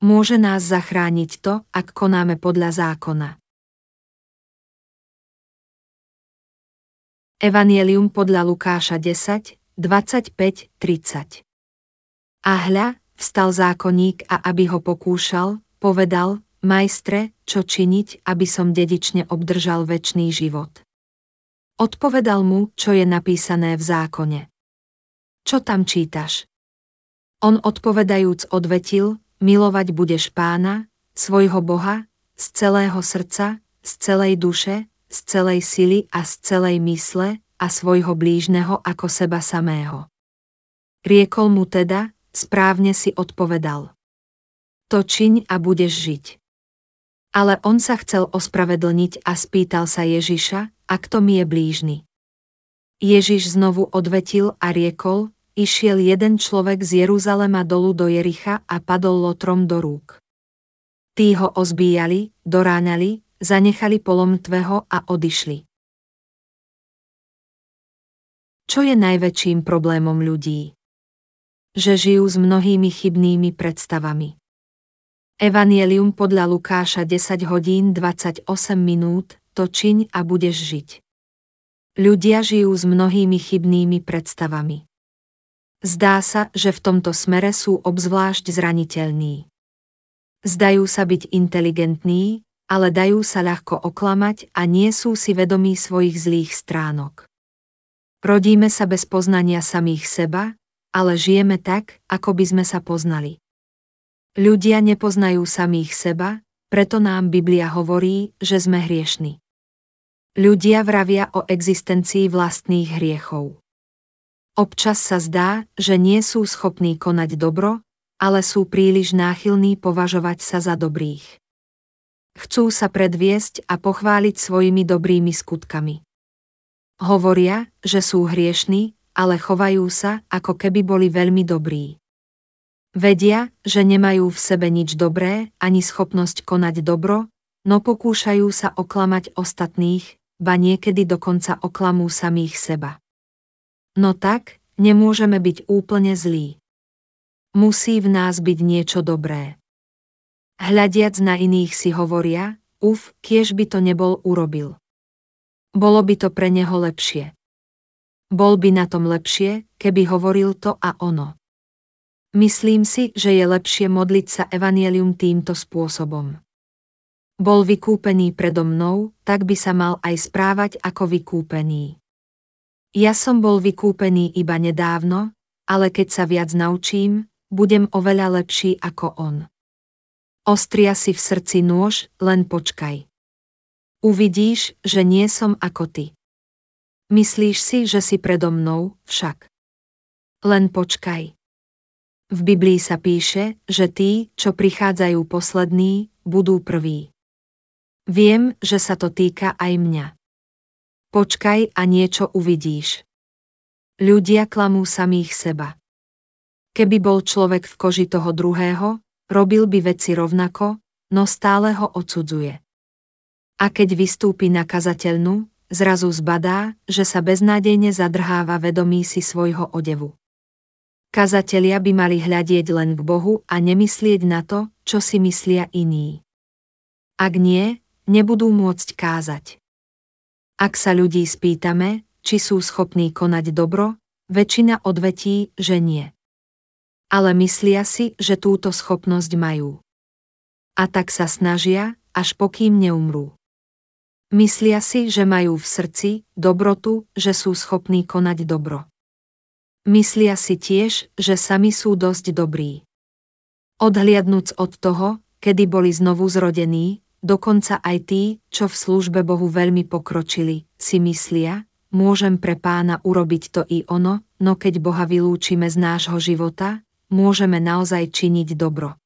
Môže nás zachrániť to, ak konáme podľa zákona. Evangelium podľa Lukáša 10, 25, 30 A hľa, vstal zákonník a aby ho pokúšal, povedal, majstre, čo činiť, aby som dedične obdržal väčší život. Odpovedal mu, čo je napísané v zákone. Čo tam čítaš? On odpovedajúc odvetil, milovať budeš pána, svojho Boha, z celého srdca, z celej duše, z celej sily a z celej mysle a svojho blížneho ako seba samého. Riekol mu teda, správne si odpovedal. To čiň a budeš žiť. Ale on sa chcel ospravedlniť a spýtal sa Ježiša, a kto mi je blížny. Ježiš znovu odvetil a riekol, išiel jeden človek z Jeruzalema dolu do Jericha a padol lotrom do rúk. Tí ho ozbíjali, doráňali, zanechali polomtveho a odišli. Čo je najväčším problémom ľudí? Že žijú s mnohými chybnými predstavami. Evangelium podľa Lukáša 10 hodín 28 minút, to čiň a budeš žiť. Ľudia žijú s mnohými chybnými predstavami. Zdá sa, že v tomto smere sú obzvlášť zraniteľní. Zdajú sa byť inteligentní, ale dajú sa ľahko oklamať a nie sú si vedomí svojich zlých stránok. Rodíme sa bez poznania samých seba, ale žijeme tak, ako by sme sa poznali. Ľudia nepoznajú samých seba, preto nám Biblia hovorí, že sme hriešni. Ľudia vravia o existencii vlastných hriechov. Občas sa zdá, že nie sú schopní konať dobro, ale sú príliš náchylní považovať sa za dobrých. Chcú sa predviesť a pochváliť svojimi dobrými skutkami. Hovoria, že sú hriešní, ale chovajú sa, ako keby boli veľmi dobrí. Vedia, že nemajú v sebe nič dobré ani schopnosť konať dobro, no pokúšajú sa oklamať ostatných, ba niekedy dokonca oklamú samých seba. No tak, nemôžeme byť úplne zlí. Musí v nás byť niečo dobré. Hľadiac na iných si hovoria, uf, kiež by to nebol urobil. Bolo by to pre neho lepšie. Bol by na tom lepšie, keby hovoril to a ono. Myslím si, že je lepšie modliť sa evanielium týmto spôsobom. Bol vykúpený predo mnou, tak by sa mal aj správať ako vykúpený. Ja som bol vykúpený iba nedávno, ale keď sa viac naučím, budem oveľa lepší ako on. Ostria si v srdci nôž, len počkaj. Uvidíš, že nie som ako ty. Myslíš si, že si predo mnou, však. Len počkaj. V Biblii sa píše, že tí, čo prichádzajú poslední, budú prví. Viem, že sa to týka aj mňa. Počkaj a niečo uvidíš. Ľudia klamú samých seba. Keby bol človek v koži toho druhého, robil by veci rovnako, no stále ho odsudzuje. A keď vystúpi na kazateľnú, zrazu zbadá, že sa beznádejne zadrháva vedomí si svojho odevu. Kazatelia by mali hľadieť len k Bohu a nemyslieť na to, čo si myslia iní. Ak nie, nebudú môcť kázať. Ak sa ľudí spýtame, či sú schopní konať dobro, väčšina odvetí, že nie ale myslia si, že túto schopnosť majú. A tak sa snažia, až pokým neumrú. Myslia si, že majú v srdci dobrotu, že sú schopní konať dobro. Myslia si tiež, že sami sú dosť dobrí. Odhliadnúc od toho, kedy boli znovu zrodení, dokonca aj tí, čo v službe Bohu veľmi pokročili, si myslia, môžem pre pána urobiť to i ono, no keď Boha vylúčime z nášho života, môžeme naozaj činiť dobro.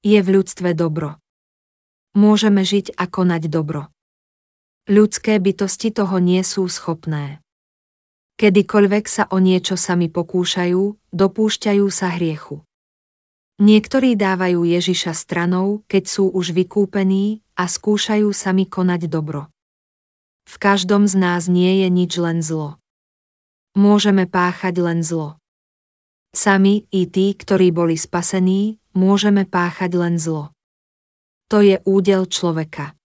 Je v ľudstve dobro. Môžeme žiť a konať dobro. Ľudské bytosti toho nie sú schopné. Kedykoľvek sa o niečo sami pokúšajú, dopúšťajú sa hriechu. Niektorí dávajú Ježiša stranou, keď sú už vykúpení a skúšajú sami konať dobro. V každom z nás nie je nič len zlo. Môžeme páchať len zlo. Sami i tí, ktorí boli spasení, môžeme páchať len zlo. To je údel človeka.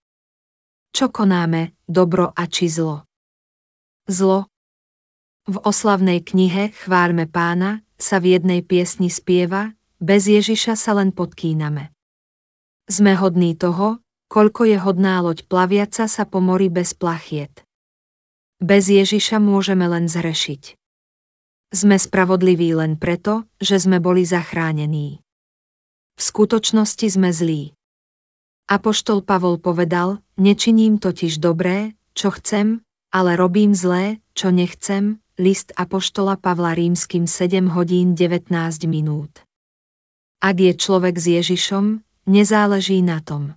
Čo konáme, dobro a či zlo? Zlo. V oslavnej knihe Chválme pána sa v jednej piesni spieva, bez Ježiša sa len podkíname. Sme hodní toho, koľko je hodná loď plaviaca sa po mori bez plachiet. Bez Ježiša môžeme len zrešiť. Sme spravodliví len preto, že sme boli zachránení. V skutočnosti sme zlí. Apoštol Pavol povedal, nečiním totiž dobré, čo chcem, ale robím zlé, čo nechcem, list Apoštola Pavla rímským 7 hodín 19 minút. Ak je človek s Ježišom, nezáleží na tom.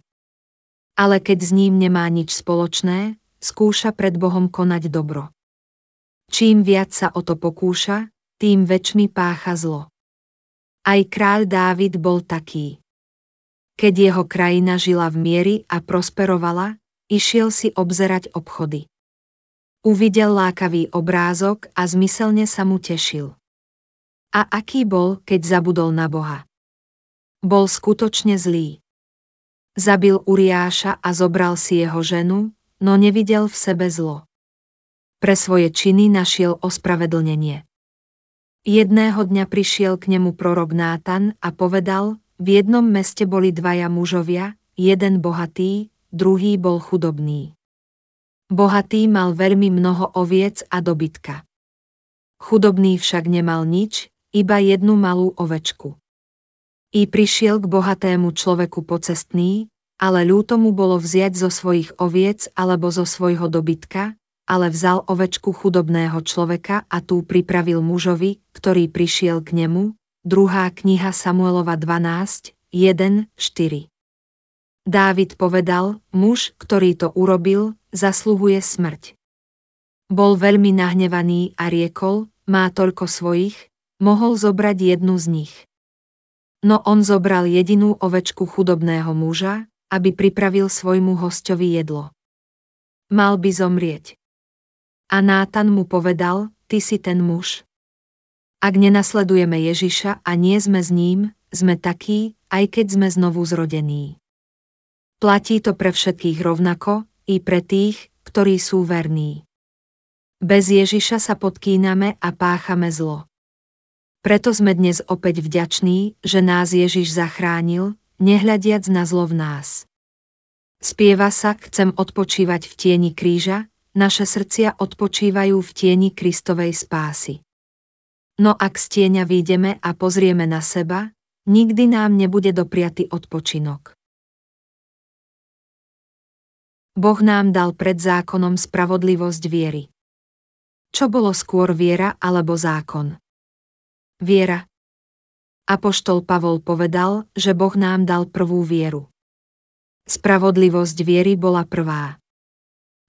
Ale keď s ním nemá nič spoločné, skúša pred Bohom konať dobro. Čím viac sa o to pokúša, tým väčšmi pácha zlo. Aj kráľ Dávid bol taký. Keď jeho krajina žila v miery a prosperovala, išiel si obzerať obchody. Uvidel lákavý obrázok a zmyselne sa mu tešil. A aký bol, keď zabudol na Boha? Bol skutočne zlý. Zabil Uriáša a zobral si jeho ženu, no nevidel v sebe zlo. Pre svoje činy našiel ospravedlnenie. Jedného dňa prišiel k nemu prorok Nátan a povedal, v jednom meste boli dvaja mužovia, jeden bohatý, druhý bol chudobný. Bohatý mal veľmi mnoho oviec a dobytka. Chudobný však nemal nič, iba jednu malú ovečku. I prišiel k bohatému človeku pocestný, ale ľúto mu bolo vziať zo svojich oviec alebo zo svojho dobytka, ale vzal ovečku chudobného človeka a tú pripravil mužovi, ktorý prišiel k nemu, druhá kniha Samuelova 12, 1, 4. Dávid povedal, muž, ktorý to urobil, zasluhuje smrť. Bol veľmi nahnevaný a riekol, má toľko svojich, mohol zobrať jednu z nich. No on zobral jedinú ovečku chudobného muža, aby pripravil svojmu hostovi jedlo. Mal by zomrieť. A Nátan mu povedal, ty si ten muž. Ak nenasledujeme Ježiša a nie sme s ním, sme takí, aj keď sme znovu zrodení. Platí to pre všetkých rovnako, i pre tých, ktorí sú verní. Bez Ježiša sa podkíname a páchame zlo. Preto sme dnes opäť vďační, že nás Ježiš zachránil, nehľadiac na zlo v nás. Spieva sa, chcem odpočívať v tieni kríža, naše srdcia odpočívajú v tieni Kristovej spásy. No ak z tieňa výjdeme a pozrieme na seba, nikdy nám nebude dopriatý odpočinok. Boh nám dal pred zákonom spravodlivosť viery. Čo bolo skôr viera alebo zákon? Viera. Apoštol Pavol povedal, že Boh nám dal prvú vieru. Spravodlivosť viery bola prvá.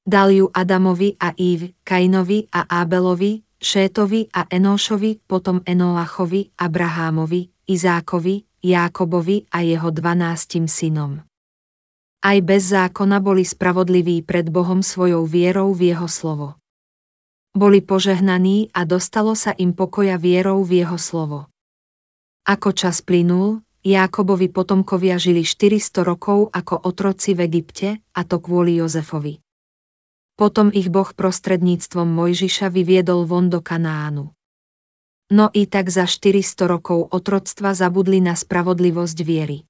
Dal ju Adamovi a Ív, Kainovi a Ábelovi, Šétovi a Enóšovi, potom Enoachovi, Abrahámovi, Izákovi, Jákobovi a jeho dvanáctim synom. Aj bez zákona boli spravodliví pred Bohom svojou vierou v jeho slovo. Boli požehnaní a dostalo sa im pokoja vierou v jeho slovo. Ako čas plynul, Jákobovi potomkovia žili 400 rokov ako otroci v Egypte, a to kvôli Jozefovi. Potom ich Boh prostredníctvom Mojžiša vyviedol von do Kanánu. No i tak za 400 rokov otroctva zabudli na spravodlivosť viery.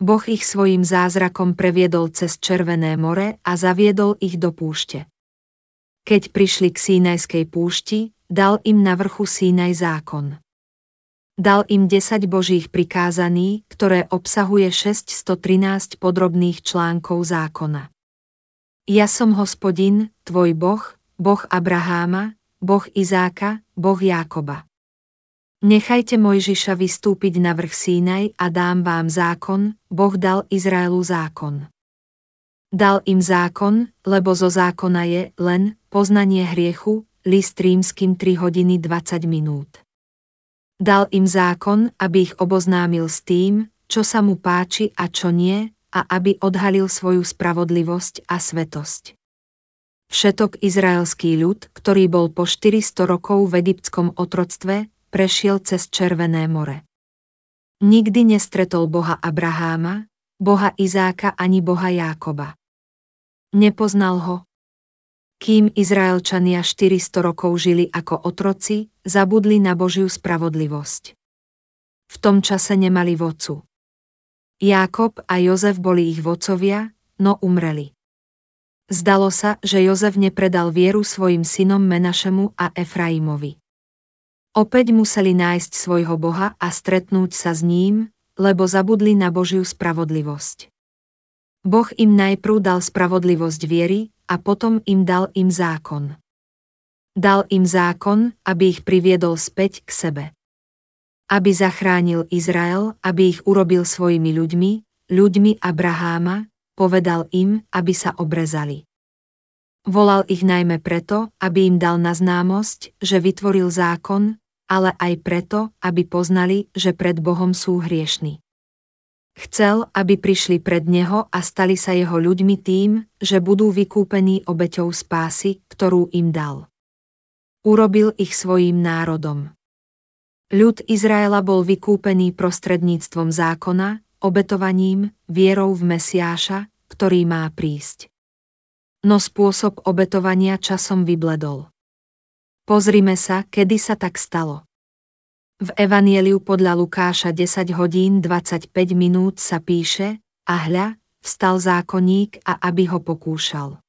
Boh ich svojim zázrakom previedol cez Červené more a zaviedol ich do púšte. Keď prišli k Sínajskej púšti, dal im na vrchu Sínaj zákon. Dal im 10 božích prikázaní, ktoré obsahuje 613 podrobných článkov zákona. Ja som hospodin, tvoj Boh, Boh Abraháma, Boh Izáka, Boh Jákoba. Nechajte Mojžiša vystúpiť na vrch Sínaj a dám vám zákon, Boh dal Izraelu zákon. Dal im zákon, lebo zo zákona je len poznanie hriechu, list rímským 3 hodiny 20 minút. Dal im zákon, aby ich oboznámil s tým, čo sa mu páči a čo nie, a aby odhalil svoju spravodlivosť a svetosť. Všetok izraelský ľud, ktorý bol po 400 rokov v egyptskom otroctve, prešiel cez Červené more. Nikdy nestretol Boha Abraháma, Boha Izáka ani Boha Jákoba. Nepoznal ho. Kým Izraelčania 400 rokov žili ako otroci, zabudli na Božiu spravodlivosť. V tom čase nemali vodcu. Jákob a Jozef boli ich vodcovia, no umreli. Zdalo sa, že Jozef nepredal vieru svojim synom Menašemu a Efraimovi. Opäť museli nájsť svojho Boha a stretnúť sa s ním, lebo zabudli na Božiu spravodlivosť. Boh im najprv dal spravodlivosť viery a potom im dal im zákon. Dal im zákon, aby ich priviedol späť k sebe. Aby zachránil Izrael, aby ich urobil svojimi ľuďmi, ľuďmi Abraháma, povedal im, aby sa obrezali. Volal ich najmä preto, aby im dal na známosť, že vytvoril zákon, ale aj preto, aby poznali, že pred Bohom sú hriešni. Chcel, aby prišli pred Neho a stali sa Jeho ľuďmi tým, že budú vykúpení obeťou spásy, ktorú im dal. Urobil ich svojím národom. Ľud Izraela bol vykúpený prostredníctvom zákona, obetovaním, vierou v Mesiáša, ktorý má prísť. No spôsob obetovania časom vybledol. Pozrime sa, kedy sa tak stalo. V Evanieliu podľa Lukáša 10 hodín 25 minút sa píše, a hľa, vstal zákonník a aby ho pokúšal.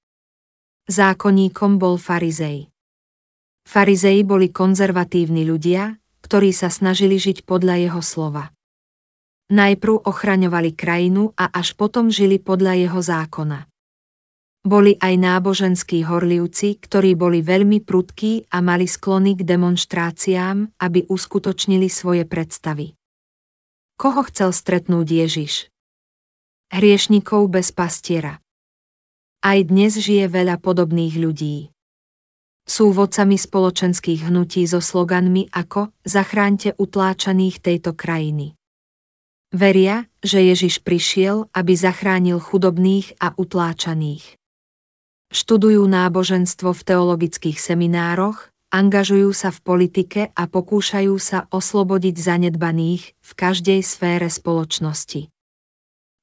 Zákonníkom bol farizej. Farizei boli konzervatívni ľudia, ktorí sa snažili žiť podľa jeho slova. Najprv ochraňovali krajinu a až potom žili podľa jeho zákona. Boli aj náboženskí horlivci, ktorí boli veľmi prudkí a mali sklony k demonstráciám, aby uskutočnili svoje predstavy. Koho chcel stretnúť Ježiš? Hriešnikov bez pastiera. Aj dnes žije veľa podobných ľudí. Sú vodcami spoločenských hnutí so sloganmi ako Zachráňte utláčaných tejto krajiny. Veria, že Ježiš prišiel, aby zachránil chudobných a utláčaných. Študujú náboženstvo v teologických seminároch, angažujú sa v politike a pokúšajú sa oslobodiť zanedbaných v každej sfére spoločnosti.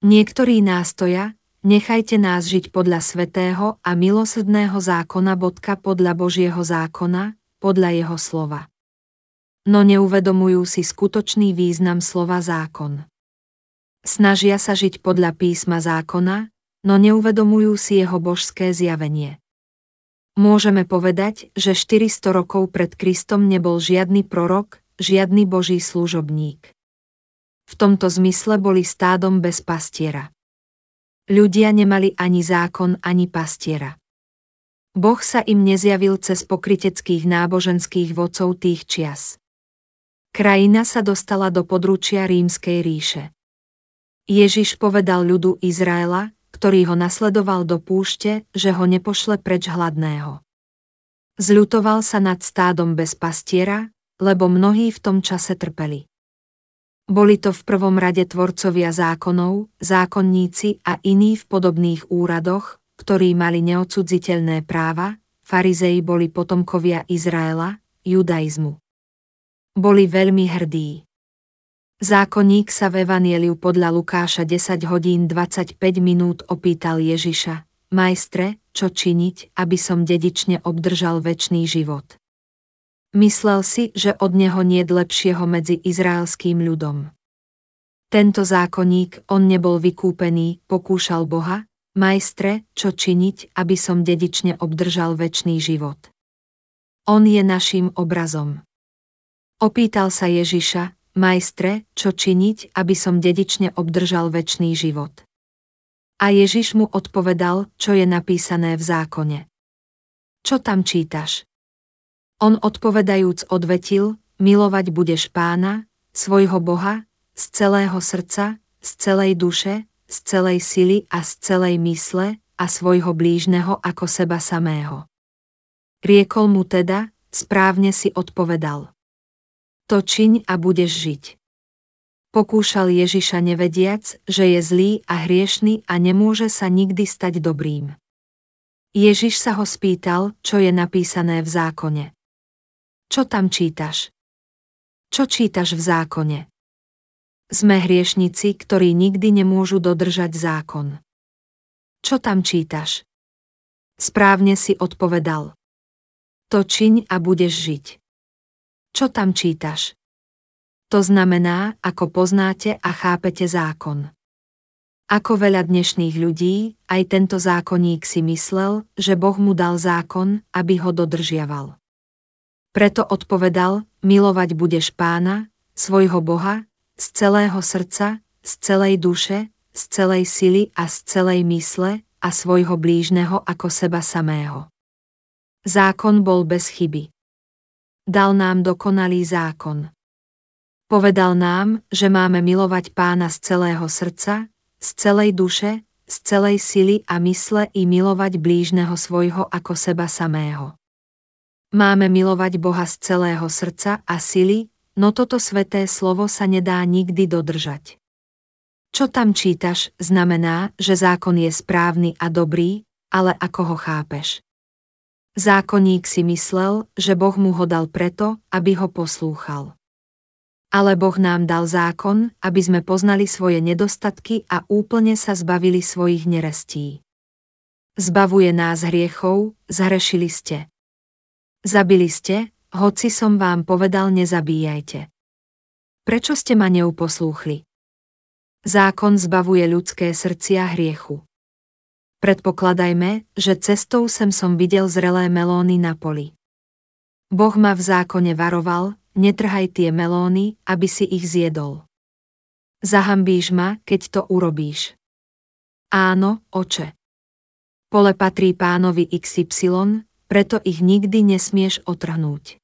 Niektorí nástoja, nechajte nás žiť podľa svetého a milosrdného zákona bodka podľa Božieho zákona, podľa jeho slova. No neuvedomujú si skutočný význam slova zákon. Snažia sa žiť podľa písma zákona, no neuvedomujú si jeho božské zjavenie. Môžeme povedať, že 400 rokov pred Kristom nebol žiadny prorok, žiadny boží služobník. V tomto zmysle boli stádom bez pastiera. Ľudia nemali ani zákon, ani pastiera. Boh sa im nezjavil cez pokryteckých náboženských vodcov tých čias. Krajina sa dostala do područia rímskej ríše. Ježiš povedal ľudu Izraela, ktorý ho nasledoval do púšte, že ho nepošle preč hladného. Zľutoval sa nad stádom bez pastiera, lebo mnohí v tom čase trpeli. Boli to v prvom rade tvorcovia zákonov, zákonníci a iní v podobných úradoch, ktorí mali neodsudziteľné práva, farizei boli potomkovia Izraela, judaizmu. Boli veľmi hrdí. Zákonník sa v Evanieliu podľa Lukáša 10 hodín 25 minút opýtal Ježiša, majstre, čo činiť, aby som dedične obdržal väčší život. Myslel si, že od neho nie lepšieho medzi izraelským ľudom. Tento zákonník, on nebol vykúpený, pokúšal Boha, majstre, čo činiť, aby som dedične obdržal väčší život. On je naším obrazom. Opýtal sa Ježiša, Majstre, čo činiť, aby som dedične obdržal väčší život? A Ježiš mu odpovedal, čo je napísané v zákone. Čo tam čítaš? On odpovedajúc odvetil, milovať budeš pána, svojho Boha, z celého srdca, z celej duše, z celej sily a z celej mysle a svojho blížneho ako seba samého. Riekol mu teda, správne si odpovedal. To čiň a budeš žiť. Pokúšal Ježiša nevediac, že je zlý a hriešný a nemôže sa nikdy stať dobrým. Ježiš sa ho spýtal, čo je napísané v zákone. Čo tam čítaš? Čo čítaš v zákone? Sme hriešnici, ktorí nikdy nemôžu dodržať zákon. Čo tam čítaš? Správne si odpovedal. To čiň a budeš žiť. Čo tam čítaš? To znamená, ako poznáte a chápete zákon. Ako veľa dnešných ľudí, aj tento zákonník si myslel, že Boh mu dal zákon, aby ho dodržiaval. Preto odpovedal, milovať budeš pána, svojho Boha, z celého srdca, z celej duše, z celej sily a z celej mysle a svojho blížneho ako seba samého. Zákon bol bez chyby. Dal nám dokonalý zákon. Povedal nám, že máme milovať pána z celého srdca, z celej duše, z celej sily a mysle i milovať blížneho svojho ako seba samého. Máme milovať Boha z celého srdca a sily, no toto sveté slovo sa nedá nikdy dodržať. Čo tam čítaš, znamená, že zákon je správny a dobrý, ale ako ho chápeš. Zákonník si myslel, že Boh mu ho dal preto, aby ho poslúchal. Ale Boh nám dal zákon, aby sme poznali svoje nedostatky a úplne sa zbavili svojich nerestí. Zbavuje nás hriechov, zhrešili ste. Zabili ste, hoci som vám povedal nezabíjajte. Prečo ste ma neuposlúchli? Zákon zbavuje ľudské srdcia hriechu. Predpokladajme, že cestou sem som videl zrelé melóny na poli. Boh ma v zákone varoval, netrhaj tie melóny, aby si ich zjedol. Zahambíš ma, keď to urobíš. Áno, oče. Pole patrí pánovi XY, preto ich nikdy nesmieš otrhnúť.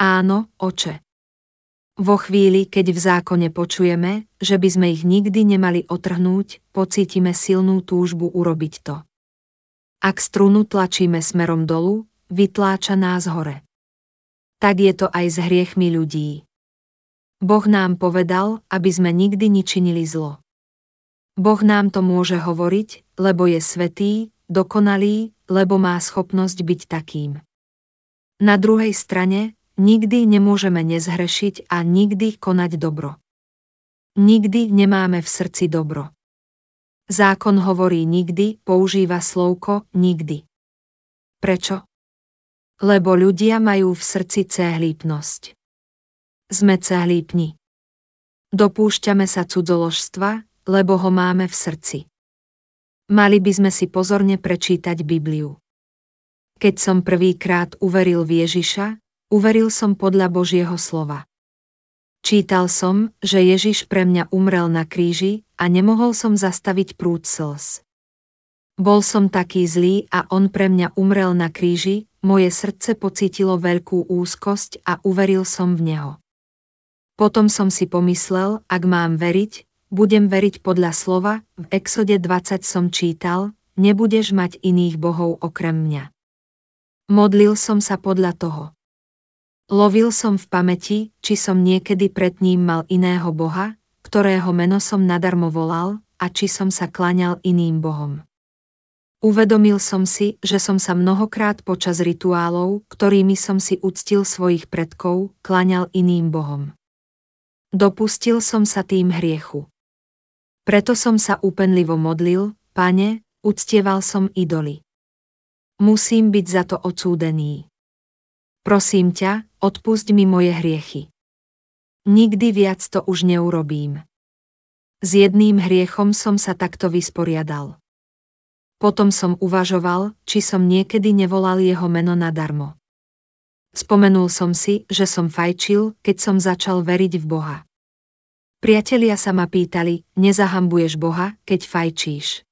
Áno, oče. Vo chvíli, keď v zákone počujeme, že by sme ich nikdy nemali otrhnúť, pocítime silnú túžbu urobiť to. Ak strunu tlačíme smerom dolu, vytláča nás hore. Tak je to aj s hriechmi ľudí. Boh nám povedal, aby sme nikdy ničinili zlo. Boh nám to môže hovoriť, lebo je svetý, dokonalý, lebo má schopnosť byť takým. Na druhej strane, Nikdy nemôžeme nezhrešiť a nikdy konať dobro. Nikdy nemáme v srdci dobro. Zákon hovorí nikdy, používa slovko nikdy. Prečo? Lebo ľudia majú v srdci cehlípnosť. Sme cehlípni. Dopúšťame sa cudzoložstva, lebo ho máme v srdci. Mali by sme si pozorne prečítať Bibliu. Keď som prvýkrát uveril v Ježiša, Uveril som podľa Božieho slova. Čítal som, že Ježiš pre mňa umrel na kríži a nemohol som zastaviť prúd slz. Bol som taký zlý a on pre mňa umrel na kríži, moje srdce pocítilo veľkú úzkosť a uveril som v neho. Potom som si pomyslel, ak mám veriť, budem veriť podľa slova, v Exode 20 som čítal, nebudeš mať iných bohov okrem mňa. Modlil som sa podľa toho. Lovil som v pamäti, či som niekedy pred ním mal iného boha, ktorého meno som nadarmo volal, a či som sa klaňal iným bohom. Uvedomil som si, že som sa mnohokrát počas rituálov, ktorými som si uctil svojich predkov, klaňal iným bohom. Dopustil som sa tým hriechu. Preto som sa úpenlivo modlil, pane, uctieval som idoly. Musím byť za to odsúdený. Prosím ťa, odpusť mi moje hriechy. Nikdy viac to už neurobím. S jedným hriechom som sa takto vysporiadal. Potom som uvažoval, či som niekedy nevolal jeho meno nadarmo. Spomenul som si, že som fajčil, keď som začal veriť v Boha. Priatelia sa ma pýtali, nezahambuješ Boha, keď fajčíš.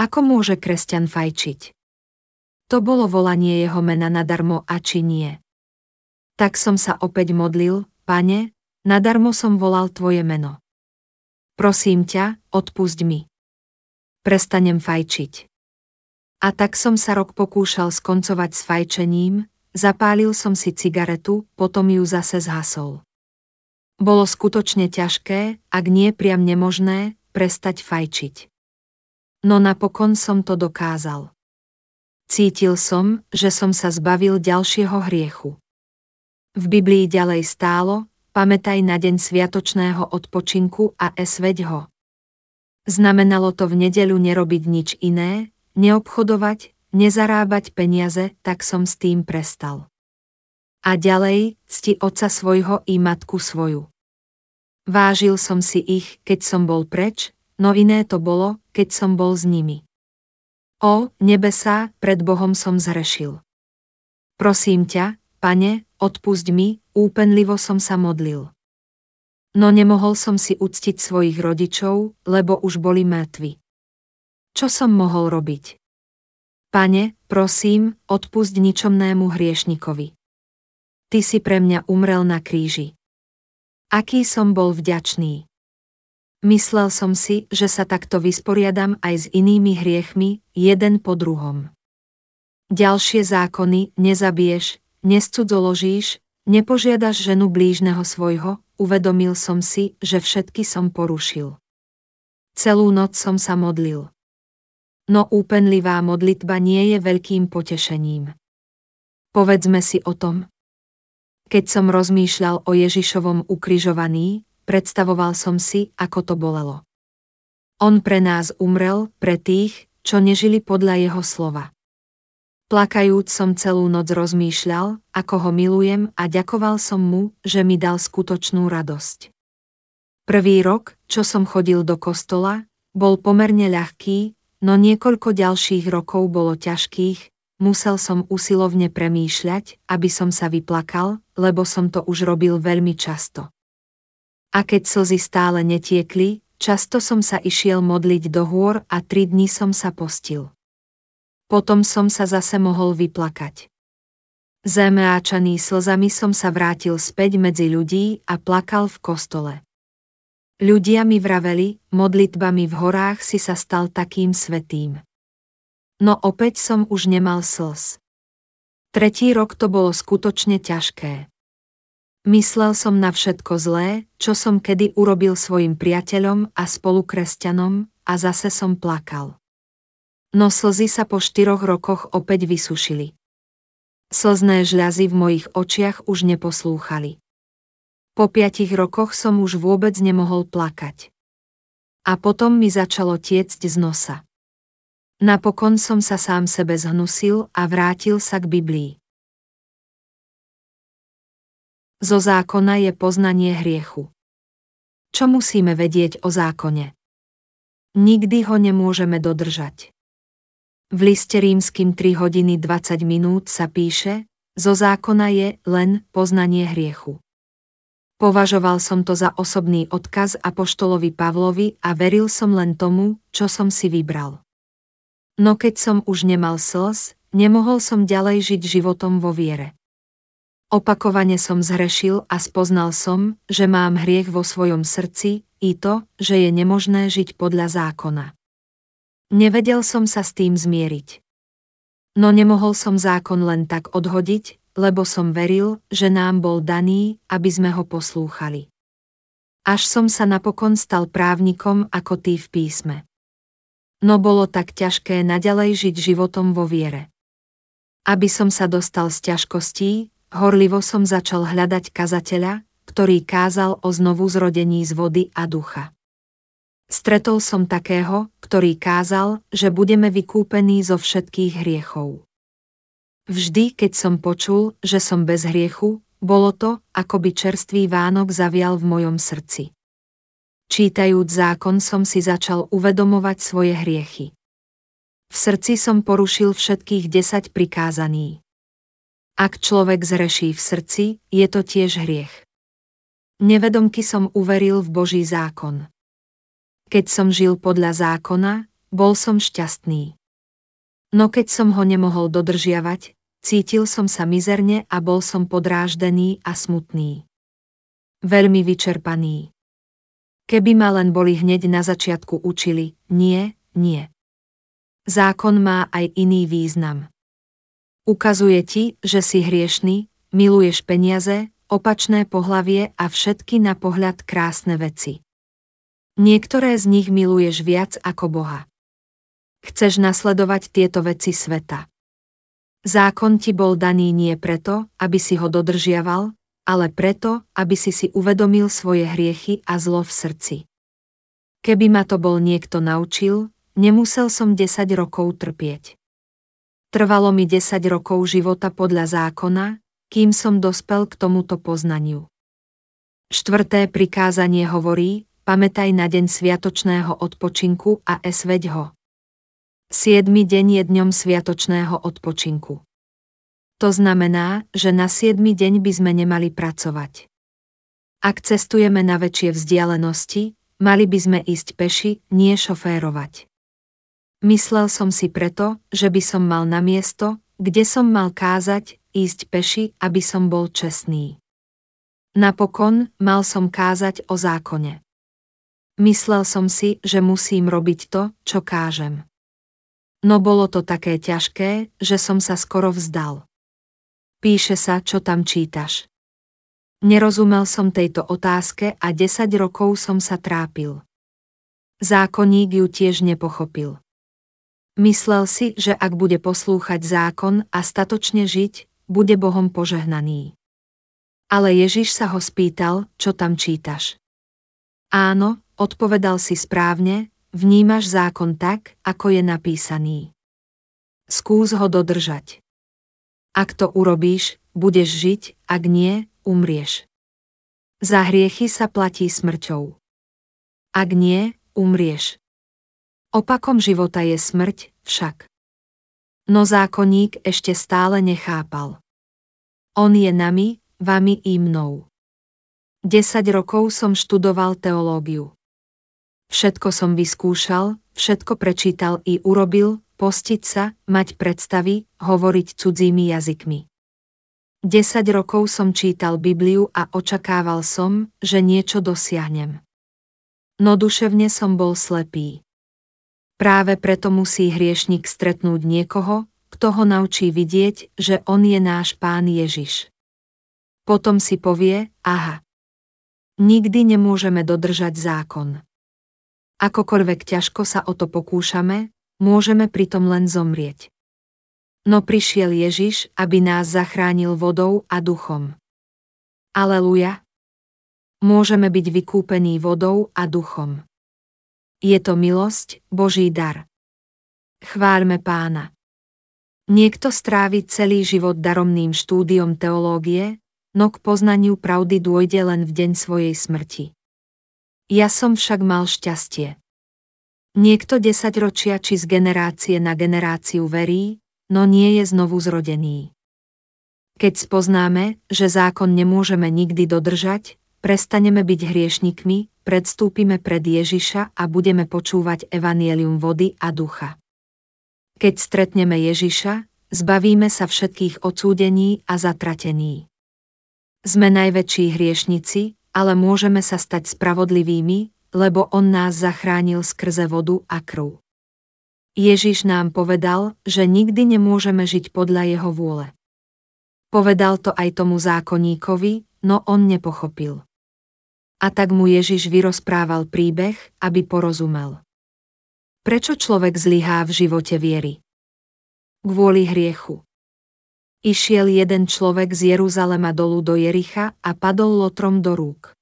Ako môže kresťan fajčiť? To bolo volanie jeho mena nadarmo a či nie. Tak som sa opäť modlil, pane, nadarmo som volal tvoje meno. Prosím ťa, odpusť mi. Prestanem fajčiť. A tak som sa rok pokúšal skoncovať s fajčením, zapálil som si cigaretu, potom ju zase zhasol. Bolo skutočne ťažké, ak nie priam nemožné, prestať fajčiť. No napokon som to dokázal. Cítil som, že som sa zbavil ďalšieho hriechu. V Biblii ďalej stálo, pamätaj na deň sviatočného odpočinku a esveď ho. Znamenalo to v nedeľu nerobiť nič iné, neobchodovať, nezarábať peniaze, tak som s tým prestal. A ďalej, cti oca svojho i matku svoju. Vážil som si ich, keď som bol preč, no iné to bolo, keď som bol s nimi. O, nebesá, pred Bohom som zrešil. Prosím ťa, pane, odpusť mi, úpenlivo som sa modlil. No nemohol som si uctiť svojich rodičov, lebo už boli mŕtvi. Čo som mohol robiť? Pane, prosím, odpusť ničomnému hriešnikovi. Ty si pre mňa umrel na kríži. Aký som bol vďačný. Myslel som si, že sa takto vysporiadam aj s inými hriechmi, jeden po druhom. Ďalšie zákony, nezabiješ, nescudzoložíš, nepožiadaš ženu blížneho svojho, uvedomil som si, že všetky som porušil. Celú noc som sa modlil. No úpenlivá modlitba nie je veľkým potešením. Povedzme si o tom, keď som rozmýšľal o Ježišovom ukrižovaní, predstavoval som si, ako to bolelo. On pre nás umrel, pre tých, čo nežili podľa jeho slova. Plakajúc som celú noc rozmýšľal, ako ho milujem a ďakoval som mu, že mi dal skutočnú radosť. Prvý rok, čo som chodil do kostola, bol pomerne ľahký, no niekoľko ďalších rokov bolo ťažkých, Musel som usilovne premýšľať, aby som sa vyplakal, lebo som to už robil veľmi často. A keď slzy stále netiekli, často som sa išiel modliť do hôr a tri dni som sa postil. Potom som sa zase mohol vyplakať. Zemeáčaný slzami som sa vrátil späť medzi ľudí a plakal v kostole. Ľudia mi vraveli, modlitbami v horách si sa stal takým svetým. No opäť som už nemal slz. Tretí rok to bolo skutočne ťažké. Myslel som na všetko zlé, čo som kedy urobil svojim priateľom a spolukresťanom a zase som plakal. No slzy sa po štyroch rokoch opäť vysušili. Slzné žľazy v mojich očiach už neposlúchali. Po piatich rokoch som už vôbec nemohol plakať. A potom mi začalo tiecť z nosa. Napokon som sa sám sebe zhnusil a vrátil sa k Biblii. Zo zákona je poznanie hriechu. Čo musíme vedieť o zákone? Nikdy ho nemôžeme dodržať. V liste rímským 3 hodiny 20 minút sa píše, zo zákona je len poznanie hriechu. Považoval som to za osobný odkaz apoštolovi Pavlovi a veril som len tomu, čo som si vybral. No keď som už nemal slz, nemohol som ďalej žiť životom vo viere. Opakovane som zhrešil a spoznal som, že mám hriech vo svojom srdci i to, že je nemožné žiť podľa zákona. Nevedel som sa s tým zmieriť. No nemohol som zákon len tak odhodiť, lebo som veril, že nám bol daný, aby sme ho poslúchali. Až som sa napokon stal právnikom ako ty v písme no bolo tak ťažké naďalej žiť životom vo viere. Aby som sa dostal z ťažkostí, horlivo som začal hľadať kazateľa, ktorý kázal o znovu zrodení z vody a ducha. Stretol som takého, ktorý kázal, že budeme vykúpení zo všetkých hriechov. Vždy, keď som počul, že som bez hriechu, bolo to, ako by čerstvý Vánok zavial v mojom srdci. Čítajúc zákon som si začal uvedomovať svoje hriechy. V srdci som porušil všetkých desať prikázaní. Ak človek zreší v srdci, je to tiež hriech. Nevedomky som uveril v Boží zákon. Keď som žil podľa zákona, bol som šťastný. No keď som ho nemohol dodržiavať, cítil som sa mizerne a bol som podráždený a smutný. Veľmi vyčerpaný. Keby ma len boli hneď na začiatku učili, nie, nie. Zákon má aj iný význam. Ukazuje ti, že si hriešný, miluješ peniaze, opačné pohlavie a všetky na pohľad krásne veci. Niektoré z nich miluješ viac ako Boha. Chceš nasledovať tieto veci sveta. Zákon ti bol daný nie preto, aby si ho dodržiaval, ale preto, aby si si uvedomil svoje hriechy a zlo v srdci. Keby ma to bol niekto naučil, nemusel som 10 rokov trpieť. Trvalo mi 10 rokov života podľa zákona, kým som dospel k tomuto poznaniu. Štvrté prikázanie hovorí, pamätaj na deň sviatočného odpočinku a esveď ho. Siedmy deň je dňom sviatočného odpočinku. To znamená, že na siedmy deň by sme nemali pracovať. Ak cestujeme na väčšie vzdialenosti, mali by sme ísť peši, nie šoférovať. Myslel som si preto, že by som mal na miesto, kde som mal kázať, ísť peši, aby som bol čestný. Napokon mal som kázať o zákone. Myslel som si, že musím robiť to, čo kážem. No bolo to také ťažké, že som sa skoro vzdal. Píše sa, čo tam čítaš. Nerozumel som tejto otázke a 10 rokov som sa trápil. Zákonník ju tiež nepochopil. Myslel si, že ak bude poslúchať zákon a statočne žiť, bude Bohom požehnaný. Ale Ježiš sa ho spýtal, čo tam čítaš. Áno, odpovedal si správne, Vnímaš zákon tak, ako je napísaný. Skús ho dodržať. Ak to urobíš, budeš žiť, ak nie, umrieš. Za hriechy sa platí smrťou. Ak nie, umrieš. Opakom života je smrť, však. No zákonník ešte stále nechápal. On je nami, vami i mnou. 10 rokov som študoval teológiu. Všetko som vyskúšal, všetko prečítal i urobil, postiť sa, mať predstavy, hovoriť cudzími jazykmi. 10 rokov som čítal Bibliu a očakával som, že niečo dosiahnem. No duševne som bol slepý. Práve preto musí hriešnik stretnúť niekoho, kto ho naučí vidieť, že on je náš pán Ježiš. Potom si povie, aha. Nikdy nemôžeme dodržať zákon. Akokoľvek ťažko sa o to pokúšame, môžeme pritom len zomrieť. No prišiel Ježiš, aby nás zachránil vodou a duchom. Aleluja! Môžeme byť vykúpení vodou a duchom. Je to milosť, Boží dar. Chváľme pána. Niekto strávi celý život daromným štúdiom teológie, no k poznaniu pravdy dôjde len v deň svojej smrti. Ja som však mal šťastie. Niekto desaťročia či z generácie na generáciu verí, no nie je znovu zrodený. Keď spoznáme, že zákon nemôžeme nikdy dodržať, prestaneme byť hriešnikmi, predstúpime pred Ježiša a budeme počúvať evanielium vody a ducha. Keď stretneme Ježiša, zbavíme sa všetkých odsúdení a zatratení. Sme najväčší hriešnici, ale môžeme sa stať spravodlivými, lebo On nás zachránil skrze vodu a krv. Ježiš nám povedal, že nikdy nemôžeme žiť podľa Jeho vôle. Povedal to aj tomu zákonníkovi, no on nepochopil. A tak mu Ježiš vyrozprával príbeh, aby porozumel. Prečo človek zlyhá v živote viery? Kvôli hriechu. Išiel jeden človek z Jeruzalema dolu do Jericha a padol lotrom do rúk.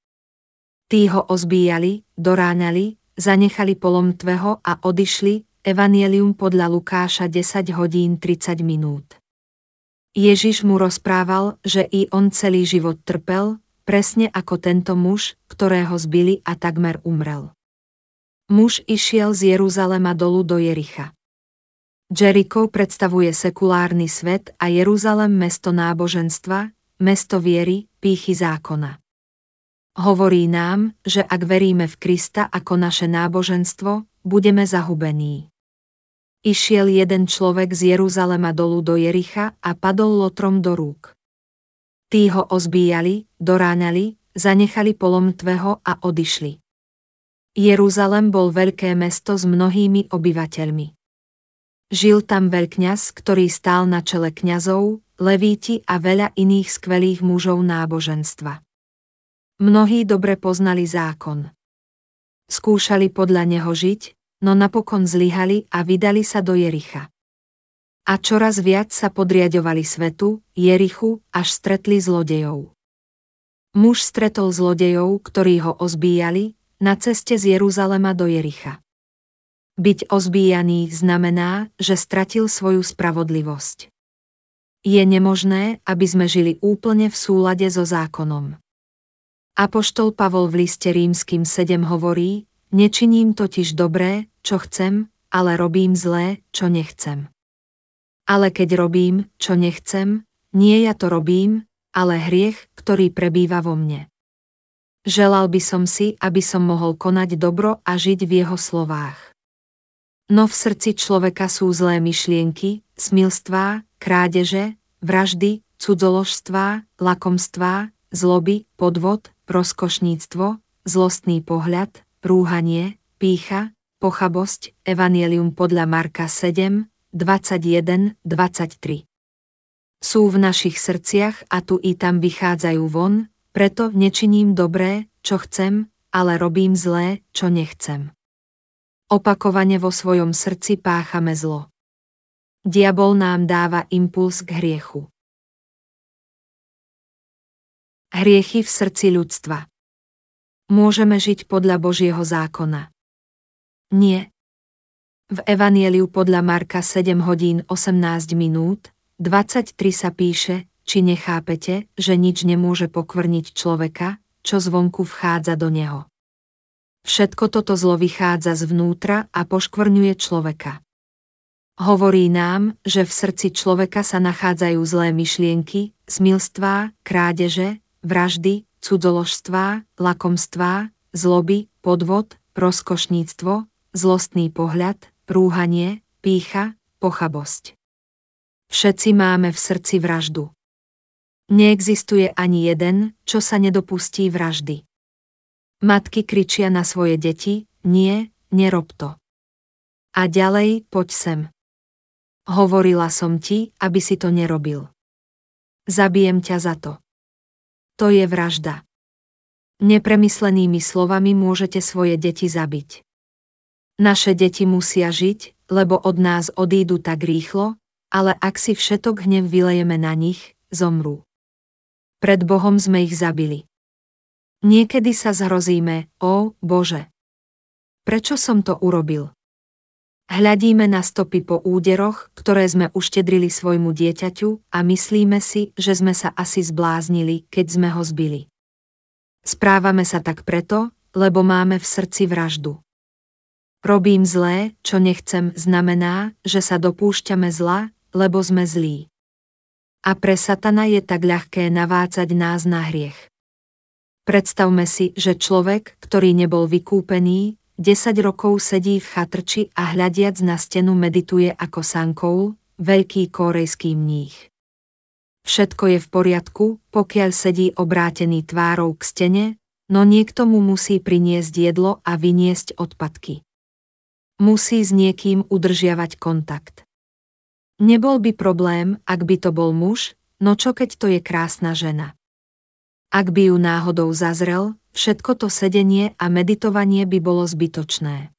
Tí ho ozbíjali, doráňali, zanechali polom tveho a odišli, Evangelium podľa Lukáša 10 hodín 30 minút. Ježiš mu rozprával, že i on celý život trpel, presne ako tento muž, ktorého zbili a takmer umrel. Muž išiel z Jeruzalema dolu do Jericha. Jericho predstavuje sekulárny svet a Jeruzalem mesto náboženstva, mesto viery, pýchy zákona. Hovorí nám, že ak veríme v Krista ako naše náboženstvo, budeme zahubení. Išiel jeden človek z Jeruzalema dolu do Jericha a padol lotrom do rúk. Tí ho ozbíjali, doráňali, zanechali polom tveho a odišli. Jeruzalem bol veľké mesto s mnohými obyvateľmi. Žil tam veľkňaz, ktorý stál na čele kňazov, levíti a veľa iných skvelých mužov náboženstva. Mnohí dobre poznali zákon. Skúšali podľa neho žiť, no napokon zlyhali a vydali sa do Jericha. A čoraz viac sa podriadovali svetu, Jerichu, až stretli zlodejov. Muž stretol zlodejov, ktorí ho ozbíjali, na ceste z Jeruzalema do Jericha. Byť ozbíjaný znamená, že stratil svoju spravodlivosť. Je nemožné, aby sme žili úplne v súlade so zákonom. Apoštol Pavol v liste rímským 7 hovorí, nečiním totiž dobré, čo chcem, ale robím zlé, čo nechcem. Ale keď robím, čo nechcem, nie ja to robím, ale hriech, ktorý prebýva vo mne. Želal by som si, aby som mohol konať dobro a žiť v jeho slovách. No v srdci človeka sú zlé myšlienky, smilstvá, krádeže, vraždy, cudzoložstvá, lakomstvá, zloby, podvod, rozkošníctvo, zlostný pohľad, rúhanie, pícha, pochabosť, Evangelium podľa Marka 7, 21, 23 sú v našich srdciach a tu i tam vychádzajú von, preto nečiním dobré, čo chcem, ale robím zlé, čo nechcem. Opakovane vo svojom srdci páchame zlo. Diabol nám dáva impuls k hriechu. Hriechy v srdci ľudstva. Môžeme žiť podľa Božieho zákona. Nie. V Evanieliu podľa Marka 7 hodín 18 minút 23 sa píše, či nechápete, že nič nemôže pokvrniť človeka, čo zvonku vchádza do neho. Všetko toto zlo vychádza zvnútra a poškvrňuje človeka. Hovorí nám, že v srdci človeka sa nachádzajú zlé myšlienky, smilstvá, krádeže, vraždy, cudzoložstvá, lakomstvá, zloby, podvod, rozkošníctvo, zlostný pohľad, prúhanie, pícha, pochabosť. Všetci máme v srdci vraždu. Neexistuje ani jeden, čo sa nedopustí vraždy. Matky kričia na svoje deti, nie, nerob to. A ďalej, poď sem. Hovorila som ti, aby si to nerobil. Zabijem ťa za to. To je vražda. Nepremyslenými slovami môžete svoje deti zabiť. Naše deti musia žiť, lebo od nás odídu tak rýchlo, ale ak si všetok hnev vylejeme na nich, zomrú. Pred Bohom sme ich zabili. Niekedy sa zhrozíme, o Bože. Prečo som to urobil? Hľadíme na stopy po úderoch, ktoré sme uštedrili svojmu dieťaťu a myslíme si, že sme sa asi zbláznili, keď sme ho zbili. Správame sa tak preto, lebo máme v srdci vraždu. Robím zlé, čo nechcem, znamená, že sa dopúšťame zla, lebo sme zlí. A pre satana je tak ľahké navácať nás na hriech. Predstavme si, že človek, ktorý nebol vykúpený, 10 rokov sedí v chatrči a hľadiac na stenu medituje ako Sankoul, veľký korejský mních. Všetko je v poriadku, pokiaľ sedí obrátený tvárou k stene, no niekto mu musí priniesť jedlo a vyniesť odpadky. Musí s niekým udržiavať kontakt. Nebol by problém, ak by to bol muž, no čo keď to je krásna žena. Ak by ju náhodou zazrel, všetko to sedenie a meditovanie by bolo zbytočné.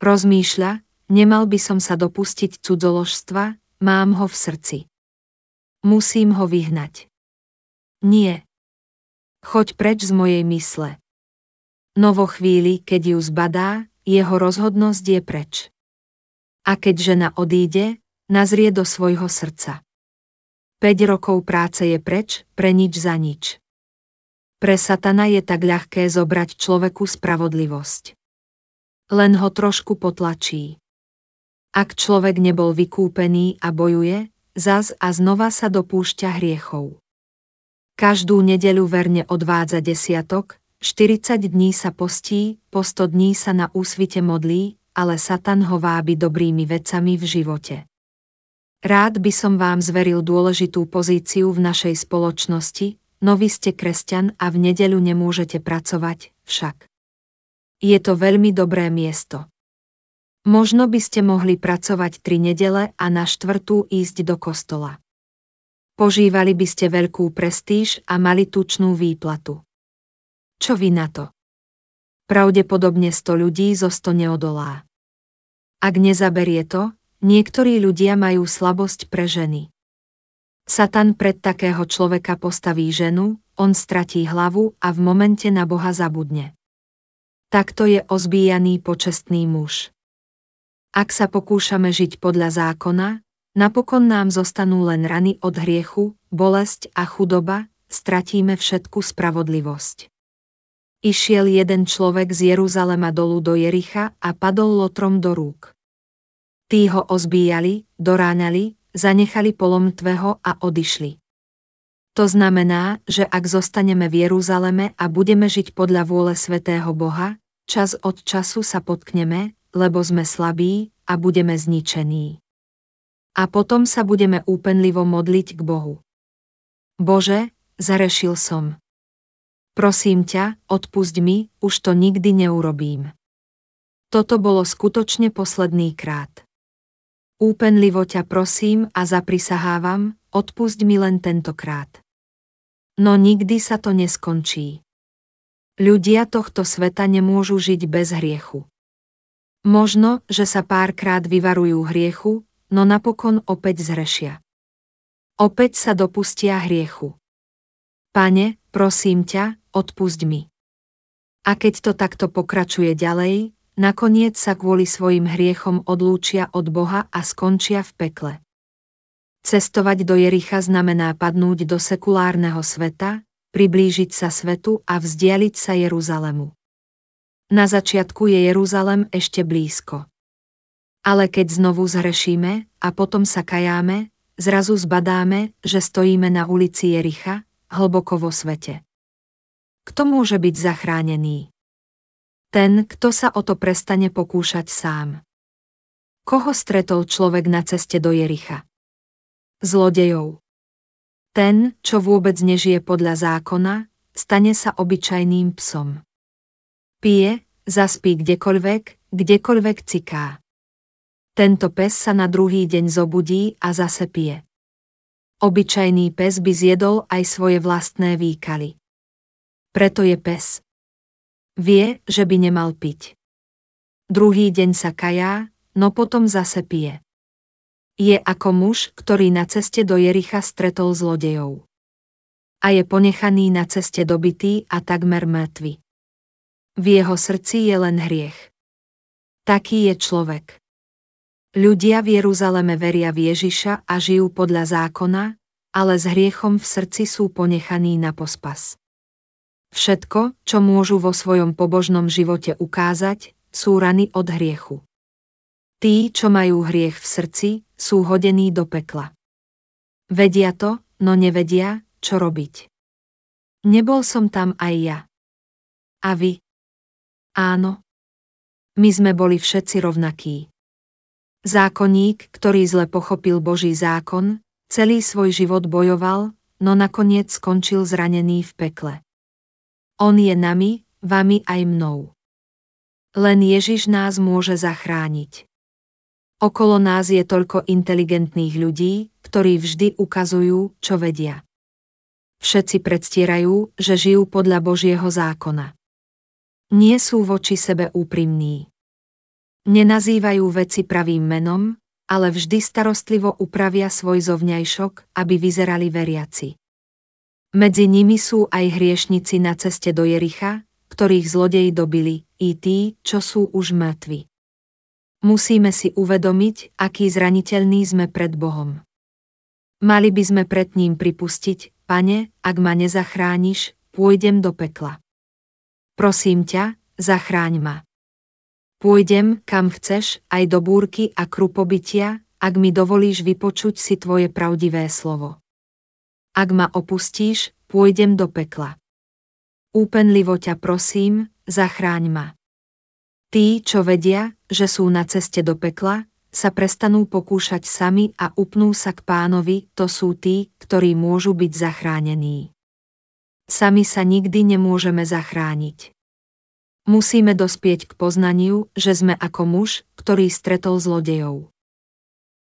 Rozmýšľa, nemal by som sa dopustiť cudzoložstva, mám ho v srdci. Musím ho vyhnať. Nie. Choď preč z mojej mysle. No vo chvíli, keď ju zbadá, jeho rozhodnosť je preč. A keď žena odíde, nazrie do svojho srdca. 5 rokov práce je preč, pre nič za nič. Pre satana je tak ľahké zobrať človeku spravodlivosť. Len ho trošku potlačí. Ak človek nebol vykúpený a bojuje, zas a znova sa dopúšťa hriechov. Každú nedeľu verne odvádza desiatok, 40 dní sa postí, po 100 dní sa na úsvite modlí, ale Satan ho vábi dobrými vecami v živote. Rád by som vám zveril dôležitú pozíciu v našej spoločnosti, no vy ste kresťan a v nedeľu nemôžete pracovať, však. Je to veľmi dobré miesto. Možno by ste mohli pracovať tri nedele a na štvrtú ísť do kostola. Požívali by ste veľkú prestíž a mali tučnú výplatu. Čo vy na to? Pravdepodobne 100 ľudí zo 100 neodolá. Ak nezaberie to, Niektorí ľudia majú slabosť pre ženy. Satan pred takého človeka postaví ženu, on stratí hlavu a v momente na Boha zabudne. Takto je ozbíjaný počestný muž. Ak sa pokúšame žiť podľa zákona, napokon nám zostanú len rany od hriechu, bolesť a chudoba, stratíme všetku spravodlivosť. Išiel jeden človek z Jeruzalema dolu do Jericha a padol lotrom do rúk. Tí ho ozbíjali, doráňali, zanechali polomtveho a odišli. To znamená, že ak zostaneme v Jeruzaleme a budeme žiť podľa vôle svätého Boha, čas od času sa potkneme, lebo sme slabí a budeme zničení. A potom sa budeme úpenlivo modliť k Bohu. Bože, zarešil som. Prosím ťa, odpusť mi, už to nikdy neurobím. Toto bolo skutočne posledný krát. Úpenlivo ťa prosím a zaprisahávam, odpusť mi len tentokrát. No nikdy sa to neskončí. Ľudia tohto sveta nemôžu žiť bez hriechu. Možno, že sa párkrát vyvarujú hriechu, no napokon opäť zhrešia. Opäť sa dopustia hriechu. Pane, prosím ťa, odpusť mi. A keď to takto pokračuje ďalej, nakoniec sa kvôli svojim hriechom odlúčia od Boha a skončia v pekle. Cestovať do Jericha znamená padnúť do sekulárneho sveta, priblížiť sa svetu a vzdialiť sa Jeruzalemu. Na začiatku je Jeruzalem ešte blízko. Ale keď znovu zhrešíme a potom sa kajáme, zrazu zbadáme, že stojíme na ulici Jericha, hlboko vo svete. Kto môže byť zachránený? Ten, kto sa o to prestane pokúšať sám. Koho stretol človek na ceste do Jericha? Zlodejov. Ten, čo vôbec nežije podľa zákona, stane sa obyčajným psom. Pije, zaspí kdekoľvek, kdekoľvek ciká. Tento pes sa na druhý deň zobudí a zase pije. Obyčajný pes by zjedol aj svoje vlastné výkaly. Preto je pes. Vie, že by nemal piť. Druhý deň sa kajá, no potom zase pije. Je ako muž, ktorý na ceste do Jericha stretol zlodejov. A je ponechaný na ceste dobitý a takmer mŕtvy. V jeho srdci je len hriech. Taký je človek. Ľudia v Jeruzaleme veria v Ježiša a žijú podľa zákona, ale s hriechom v srdci sú ponechaní na pospas. Všetko, čo môžu vo svojom pobožnom živote ukázať, sú rany od hriechu. Tí, čo majú hriech v srdci, sú hodení do pekla. Vedia to, no nevedia, čo robiť. Nebol som tam aj ja. A vy? Áno. My sme boli všetci rovnakí. Zákonník, ktorý zle pochopil Boží zákon, celý svoj život bojoval, no nakoniec skončil zranený v pekle. On je nami, vami aj mnou. Len Ježiš nás môže zachrániť. Okolo nás je toľko inteligentných ľudí, ktorí vždy ukazujú, čo vedia. Všetci predstierajú, že žijú podľa Božieho zákona. Nie sú voči sebe úprimní. Nenazývajú veci pravým menom, ale vždy starostlivo upravia svoj zovňajšok, aby vyzerali veriaci. Medzi nimi sú aj hriešnici na ceste do Jericha, ktorých zlodej dobili, i tí, čo sú už mŕtvi. Musíme si uvedomiť, aký zraniteľný sme pred Bohom. Mali by sme pred ním pripustiť, pane, ak ma nezachrániš, pôjdem do pekla. Prosím ťa, zachráň ma. Pôjdem, kam chceš, aj do búrky a krupobytia, ak mi dovolíš vypočuť si tvoje pravdivé slovo. Ak ma opustíš, pôjdem do pekla. Úpenlivo ťa prosím, zachráň ma. Tí, čo vedia, že sú na ceste do pekla, sa prestanú pokúšať sami a upnú sa k pánovi, to sú tí, ktorí môžu byť zachránení. Sami sa nikdy nemôžeme zachrániť. Musíme dospieť k poznaniu, že sme ako muž, ktorý stretol zlodejov.